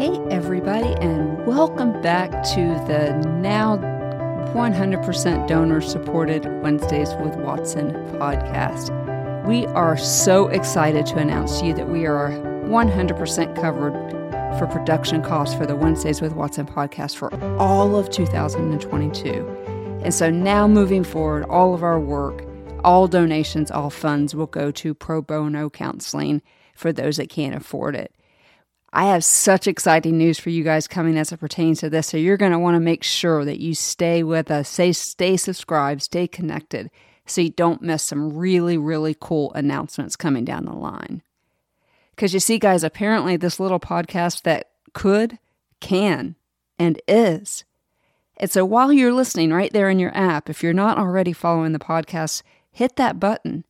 Hey, everybody, and welcome back to the now 100% donor supported Wednesdays with Watson podcast. We are so excited to announce to you that we are 100% covered for production costs for the Wednesdays with Watson podcast for all of 2022. And so now moving forward, all of our work, all donations, all funds will go to pro bono counseling for those that can't afford it. I have such exciting news for you guys coming as it pertains to this. So you're going to want to make sure that you stay with us, stay, stay subscribed, stay connected, so you don't miss some really, really cool announcements coming down the line. Because you see, guys, apparently this little podcast that could, can, and is. And so while you're listening right there in your app, if you're not already following the podcast, hit that button.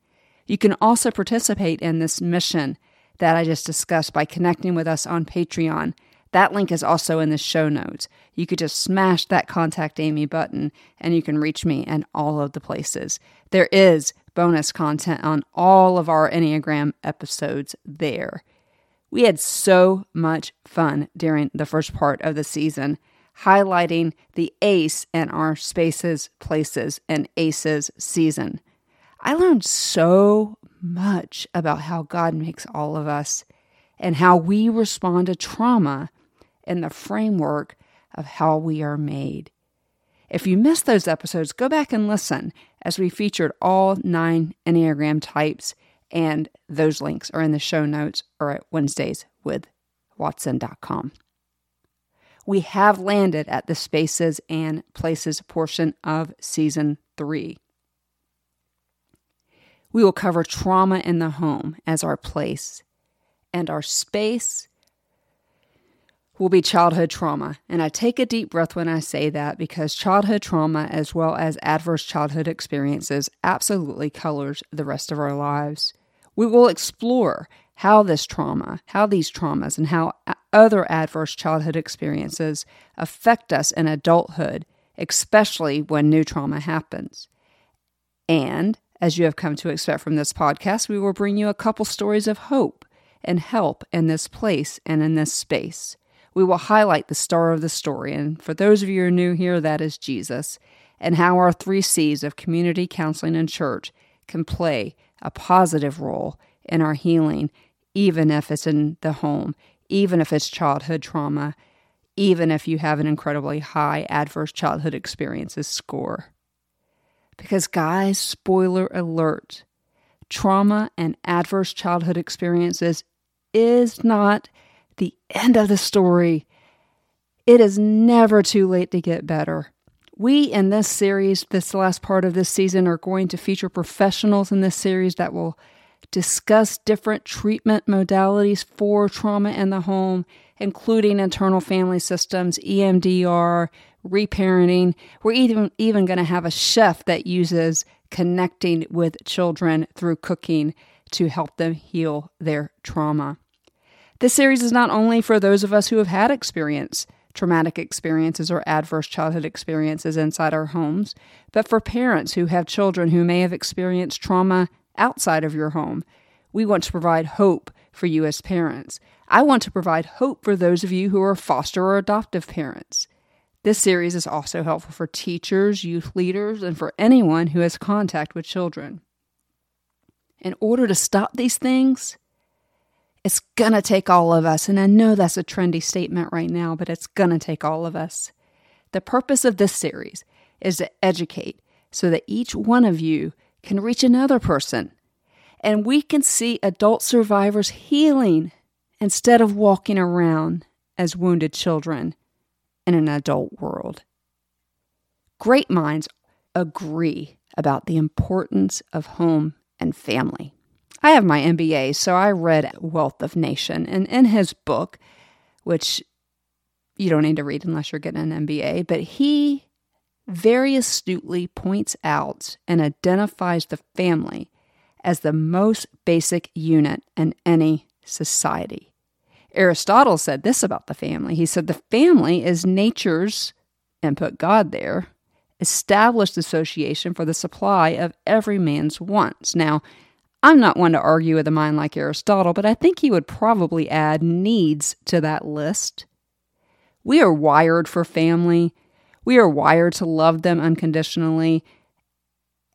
You can also participate in this mission that I just discussed by connecting with us on Patreon. That link is also in the show notes. You could just smash that contact Amy button and you can reach me in all of the places. There is bonus content on all of our Enneagram episodes there. We had so much fun during the first part of the season, highlighting the ace in our spaces, places, and aces season. I learned so much about how God makes all of us and how we respond to trauma in the framework of how we are made. If you missed those episodes, go back and listen as we featured all nine Enneagram types, and those links are in the show notes or at Wednesdays with WednesdaysWithWatson.com. We have landed at the spaces and places portion of season three. We will cover trauma in the home as our place, and our space will be childhood trauma. And I take a deep breath when I say that because childhood trauma, as well as adverse childhood experiences, absolutely colors the rest of our lives. We will explore how this trauma, how these traumas, and how other adverse childhood experiences affect us in adulthood, especially when new trauma happens. And as you have come to expect from this podcast, we will bring you a couple stories of hope and help in this place and in this space. We will highlight the star of the story, and for those of you who are new here, that is Jesus, and how our three C's of community, counseling, and church can play a positive role in our healing, even if it's in the home, even if it's childhood trauma, even if you have an incredibly high adverse childhood experiences score. Because, guys, spoiler alert trauma and adverse childhood experiences is not the end of the story. It is never too late to get better. We, in this series, this last part of this season, are going to feature professionals in this series that will discuss different treatment modalities for trauma in the home, including internal family systems, EMDR, reparenting. We're even, even going to have a chef that uses connecting with children through cooking to help them heal their trauma. This series is not only for those of us who have had experience, traumatic experiences or adverse childhood experiences inside our homes, but for parents who have children who may have experienced trauma outside of your home. We want to provide hope for you as parents. I want to provide hope for those of you who are foster or adoptive parents. This series is also helpful for teachers, youth leaders, and for anyone who has contact with children. In order to stop these things, it's to take all of us. And I know that's a trendy statement right now, but it's to take all of us. The purpose of this series is to educate so that each one of you can reach another person. And we can see adult survivors healing instead of walking around as wounded children in an adult world. Great minds agree about the importance of home and family. I have my MBA, so I read Wealth of Nation, and in his book, which you don't need to read unless you're getting an MBA, but he very astutely points out and identifies the family as the most basic unit in any society. Aristotle said this about the family. He said, The family is nature's, and put God there, established association for the supply of every man's wants. Now, I'm not one to argue with a mind like Aristotle, but I think he would probably add needs to that list We are wired for family. We are wired to love them unconditionally.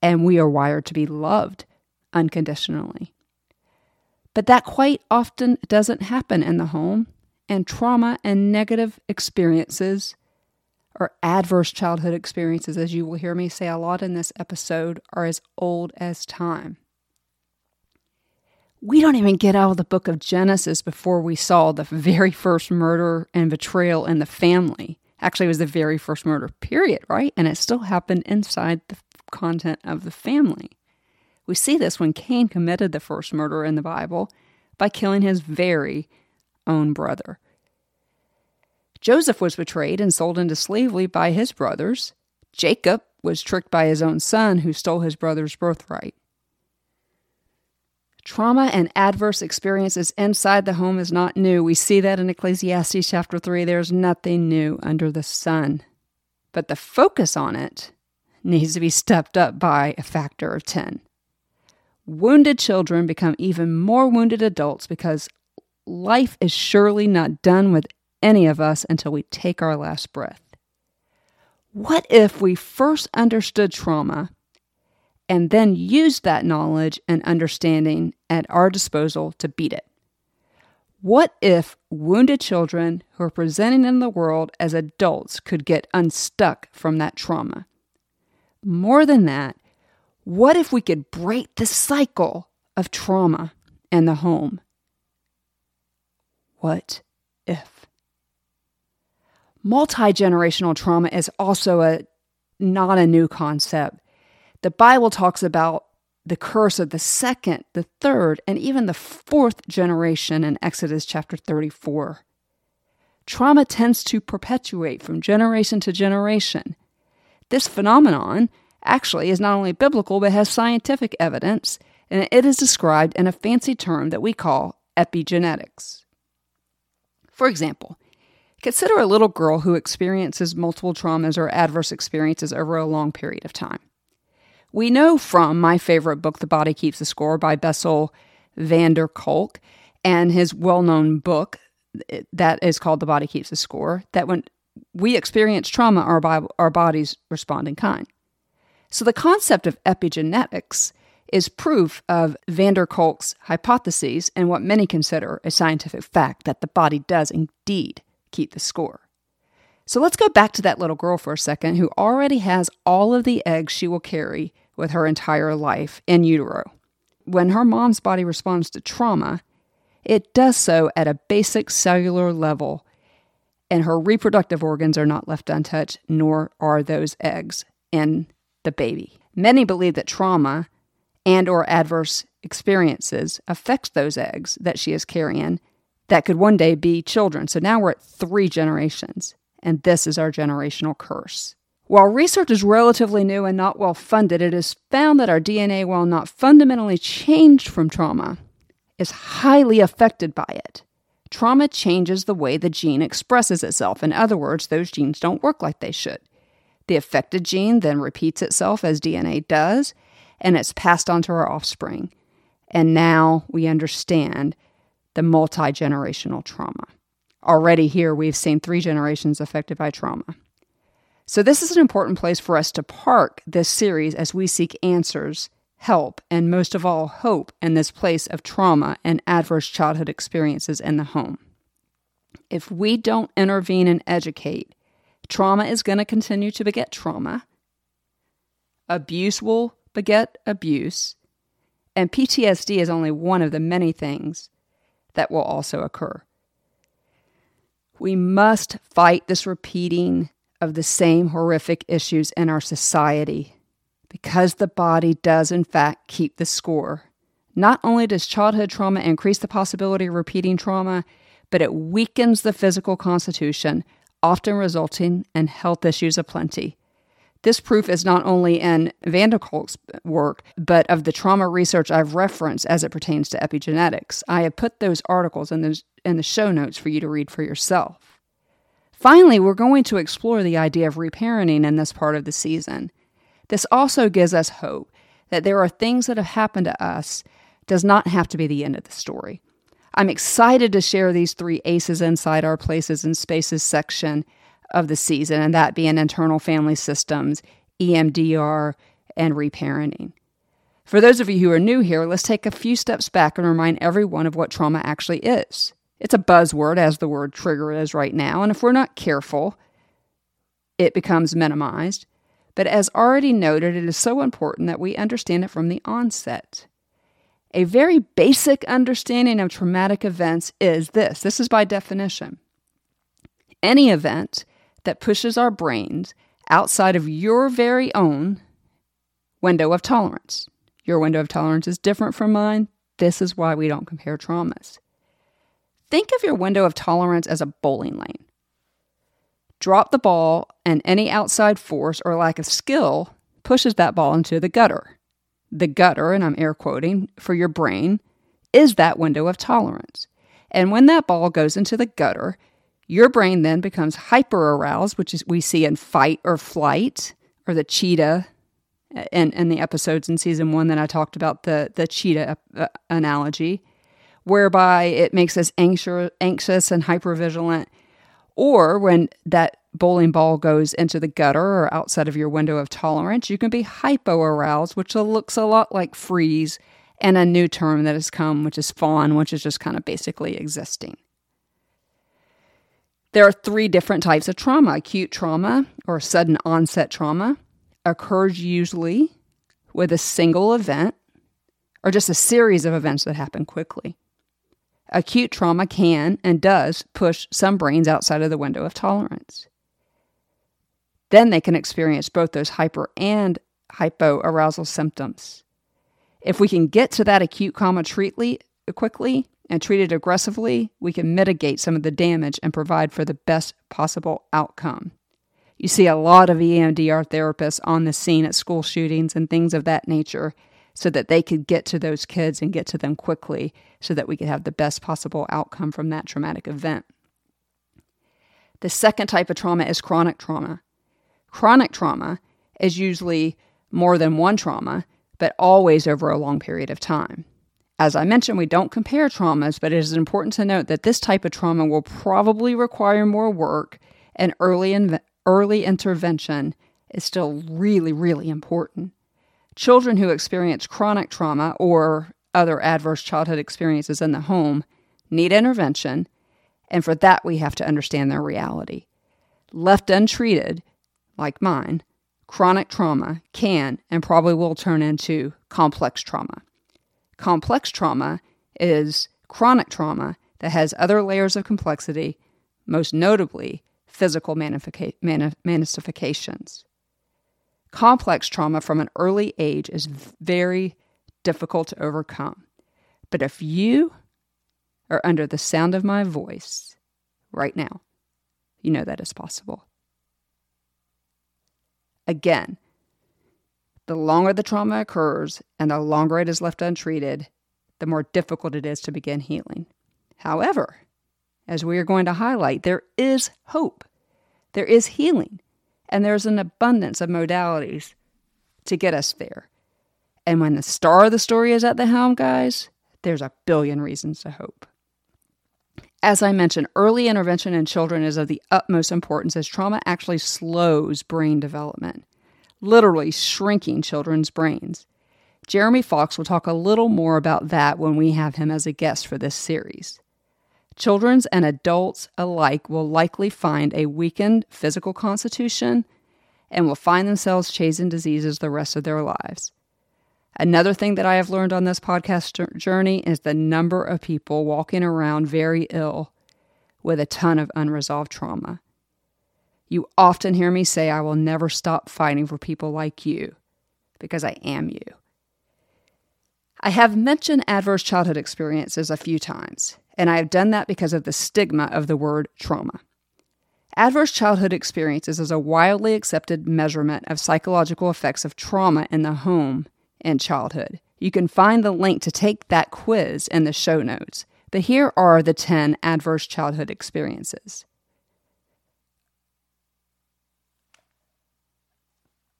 And we are wired to be loved unconditionally. But that quite often doesn't happen in the home, and trauma and negative experiences or adverse childhood experiences, as you will hear me say a lot in this episode, are as old as time. We don't even get out of the book of Genesis before we saw the very first murder and betrayal in the family. Actually, it was the very first murder, period, right? And it still happened inside the content of the family. We see this when Cain committed the first murder in the Bible by killing his very own brother. Joseph was betrayed and sold into slavery by his brothers. Jacob was tricked by his own son, who stole his brother's birthright. Trauma and adverse experiences inside the home is not new. We see that in Ecclesiastes chapter 3. There's nothing new under the sun. But the focus on it needs to be stepped up by a factor of 10. Wounded children become even more wounded adults because life is surely not done with any of us until we take our last breath. What if we first understood trauma and then used that knowledge and understanding at our disposal to beat it? What if wounded children who are presenting in the world as adults could get unstuck from that trauma? More than that, what if we could break the cycle of trauma and the home? What if? Multi generational trauma is also a not a new concept. The Bible talks about the curse of the second, the third, and even the fourth generation in Exodus chapter 34. Trauma tends to perpetuate from generation to generation. This phenomenon actually is not only biblical but has scientific evidence, and it is described in a fancy term that we call epigenetics. For example, consider a little girl who experiences multiple traumas or adverse experiences over a long period of time. We know from my favorite book, The Body Keeps the Score by Bessel van der Kolk, and his well known book eh, that is called The Body Keeps the Score, that when we experience trauma, our, our bodies respond in kind. So the concept of epigenetics is proof of van der Kolk's hypotheses and what many consider a scientific fact that the body does indeed keep the score. So let's go back to that little girl for a second who already has all of the eggs she will carry with her entire life in utero. When her mom's body responds to trauma, it does so at a basic cellular level, and her reproductive organs are not left untouched, nor are those eggs in the baby. Many believe that trauma and or adverse experiences affects those eggs that she is carrying that could one day be children. So now we're at 3 generations and this is our generational curse. While research is relatively new and not well funded, it is found that our DNA, while not fundamentally changed from trauma, is highly affected by it. Trauma changes the way the gene expresses itself. In other words, those genes don't work like they should. The affected gene then repeats itself as DNA does, and it's passed on to our offspring. And now we understand the multi generational trauma. Already here, we've seen three generations affected by trauma. So, this is an important place for us to park this series as we seek answers, help, and most of all, hope in this place of trauma and adverse childhood experiences in the home. If we don't intervene and educate, Trauma is going to continue to beget trauma. Abuse will beget abuse. And PTSD is only one of the many things that will also occur. We must fight this repeating of the same horrific issues in our society because the body does, in fact, keep the score. Not only does childhood trauma increase the possibility of repeating trauma, but it weakens the physical constitution often resulting in health issues aplenty. This proof is not only in van der Kolk's work, but of the trauma research I've referenced as it pertains to epigenetics. I have put those articles in the, in the show notes for you to read for yourself. Finally, we're going to explore the idea of reparenting in this part of the season. This also gives us hope that there are things that have happened to us does not have to be the end of the story. I'm excited to share these three ACEs inside our places and spaces section of the season, and that being internal family systems, EMDR, and reparenting. For those of you who are new here, let's take a few steps back and remind everyone of what trauma actually is. It's a buzzword, as the word trigger is right now, and if we're not careful, it becomes minimized. But as already noted, it is so important that we understand it from the onset. A very basic understanding of traumatic events is this this is by definition any event that pushes our brains outside of your very own window of tolerance. Your window of tolerance is different from mine. This is why we don't compare traumas. Think of your window of tolerance as a bowling lane. Drop the ball, and any outside force or lack of skill pushes that ball into the gutter. The gutter, and I'm air quoting, for your brain is that window of tolerance. And when that ball goes into the gutter, your brain then becomes hyper aroused, which is we see in fight or flight, or the cheetah and, in the episodes in season one that I talked about the the cheetah uh, analogy, whereby it makes us anxious, anxious and hyper vigilant, or when that bowling ball goes into the gutter or outside of your window of tolerance, you can be hypo aroused, which looks a lot like freeze, and a new term that has come, which is fawn, which is just kind of basically existing. There are three different types of trauma acute trauma or sudden onset trauma occurs usually with a single event or just a series of events that happen quickly. Acute trauma can and does push some brains outside of the window of tolerance. Then they can experience both those hyper and hypoarousal symptoms. If we can get to that acute trauma quickly, and treat it aggressively, we can mitigate some of the damage and provide for the best possible outcome. You see a lot of EMDR therapists on the scene at school shootings and things of that nature so that they could get to those kids and get to them quickly so that we could have the best possible outcome from that traumatic event. The second type of trauma is chronic trauma. Chronic trauma is usually more than one trauma, but always over a long period of time. As I mentioned, we don't compare traumas, but it is important to note that this type of trauma will probably require more work, and early, in- early intervention is still really, really important. Children who experience chronic trauma or other adverse childhood experiences in the home need intervention, and for that, we have to understand their reality. Left untreated, like mine, chronic trauma can and probably will turn into complex trauma. Complex trauma is chronic trauma that has other layers of complexity, most notably physical manifestations. Complex trauma from an early age is very difficult to overcome. But if you are under the sound of my voice right now, you know that is possible. Again, the longer the trauma occurs and the longer it is left untreated, the more difficult it is to begin healing. However, as we are going to highlight, there is hope, there is healing, and there's an abundance of modalities to get us there. And when the star of the story is at the helm, guys, there's a billion reasons to hope. As I mentioned, early intervention in children is of the utmost importance as trauma actually slows brain development literally shrinking children's brains. Jeremy Fox will talk a little more about that when we have him as a guest for this series. Children's and adults alike will likely find a weakened physical constitution and will find themselves chasing diseases the rest of their lives. Another thing that I have learned on this podcast journey is the number of people walking around very ill with a ton of unresolved trauma. You often hear me say, I will never stop fighting for people like you because I am you. I have mentioned adverse childhood experiences a few times, and I have done that because of the stigma of the word trauma. Adverse childhood experiences is a widely accepted measurement of psychological effects of trauma in the home and childhood. You can find the link to take that quiz in the show notes, but here are the 10 adverse childhood experiences.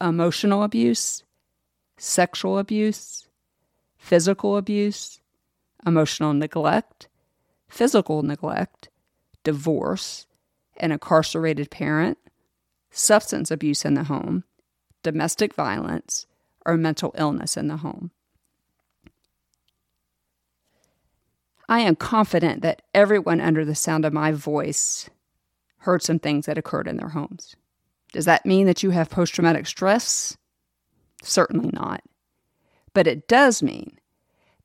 emotional abuse, sexual abuse, physical abuse, emotional neglect, physical neglect, divorce, an incarcerated parent, substance abuse in the home, domestic violence, or mental illness in the home. I am confident that everyone under the sound of my voice heard some things that occurred in their homes. Does that mean that you have post traumatic stress? Certainly not. But it does mean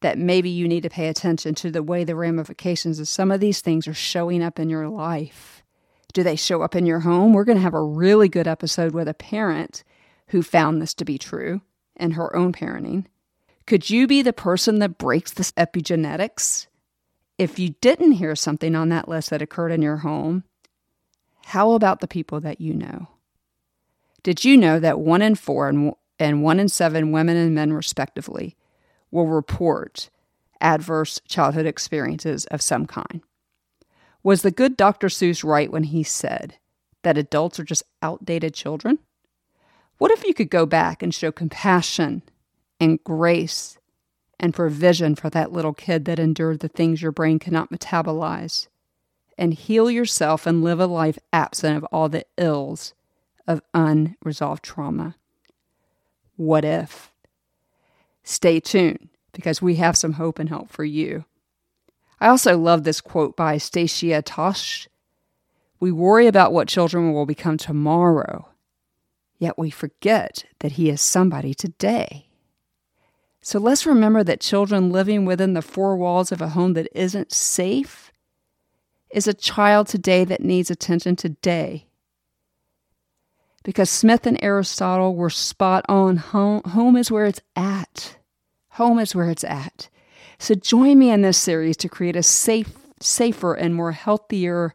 that maybe you need to pay attention to the way the ramifications of some of these things are showing up in your life. Do they show up in your home? We're going to have a really good episode with a parent who found this to be true in her own parenting. Could you be the person that breaks this epigenetics? If you didn't hear something on that list that occurred in your home, how about the people that you know? Did you know that one in four and, and one in seven women and men, respectively, will report adverse childhood experiences of some kind? Was the good Dr. Seuss right when he said that adults are just outdated children? What if you could go back and show compassion and grace and provision for that little kid that endured the things your brain cannot metabolize and heal yourself and live a life absent of all the ills of unresolved trauma? What if? Stay tuned because we have some hope and help for you. I also love this quote by Stacia Tauscher. We worry about what children will become tomorrow, yet we forget that he is somebody today. So let's remember that children living within the four walls of a home that isn't safe is a child today that needs attention today. Because Smith and Aristotle were spot on. Home, home is where it's at. Home is where it's at. So join me in this series to create a safe, safer, and more healthier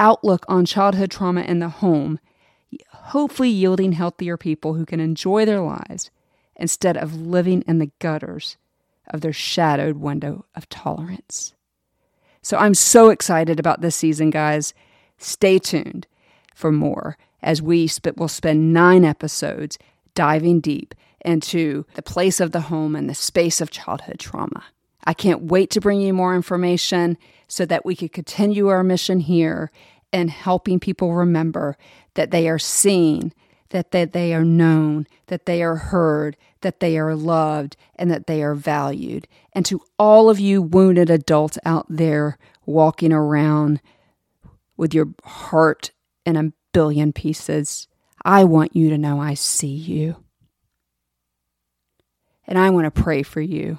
outlook on childhood trauma in the home, hopefully yielding healthier people who can enjoy their lives instead of living in the gutters of their shadowed window of tolerance. So I'm so excited about this season, guys. Stay tuned for more as we sp- will spend nine episodes diving deep into the place of the home and the space of childhood trauma. I can't wait to bring you more information so that we could continue our mission here in helping people remember that they are seen, that they, they are known, that they are heard, that they are loved, and that they are valued. And to all of you wounded adults out there walking around with your heart in a billion pieces, I want you to know I see you. And I want to pray for you.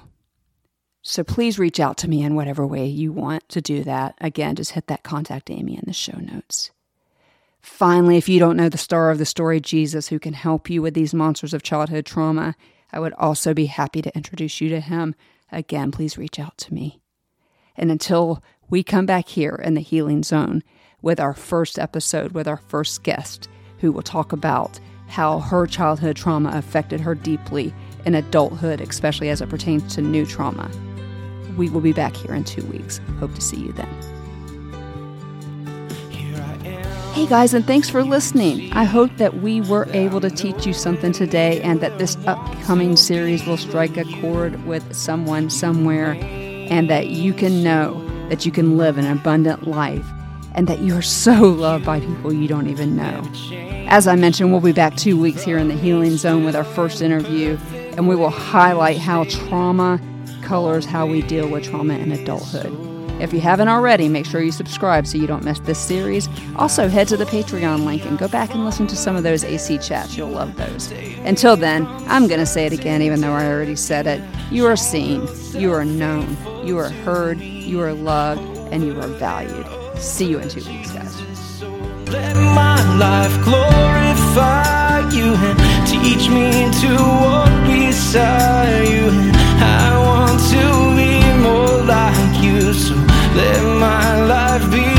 So please reach out to me in whatever way you want to do that. Again, just hit that contact Amy in the show notes. Finally, if you don't know the star of the story, Jesus, who can help you with these monsters of childhood trauma, I would also be happy to introduce you to him. Again, please reach out to me. And until we come back here in the healing zone with our first episode with our first guest, who will talk about how her childhood trauma affected her deeply in adulthood, especially as it pertains to new trauma. We will be back here in two weeks. Hope to see you then. Hey guys, and thanks for listening. I hope that we were able to teach you something today and that this upcoming series will strike a chord with someone somewhere and that you can know that you can live an abundant life and that you are so loved by people you don't even know. As I mentioned, we'll be back two weeks here in the Healing Zone with our first interview, and we will highlight how trauma colors how we deal with trauma in adulthood. If you haven't already, make sure you subscribe so you don't miss this series. Also, head to the Patreon link and go back and listen to some of those AC chats. You'll love those. Until then, I'm going to say it again, even though I already said it. You are seen, you are known, you are heard, you are loved, and you are valued. See you in two weeks, guys. Let my life glorify you and teach me to walk beside you. I want to be more like you, so let my life be.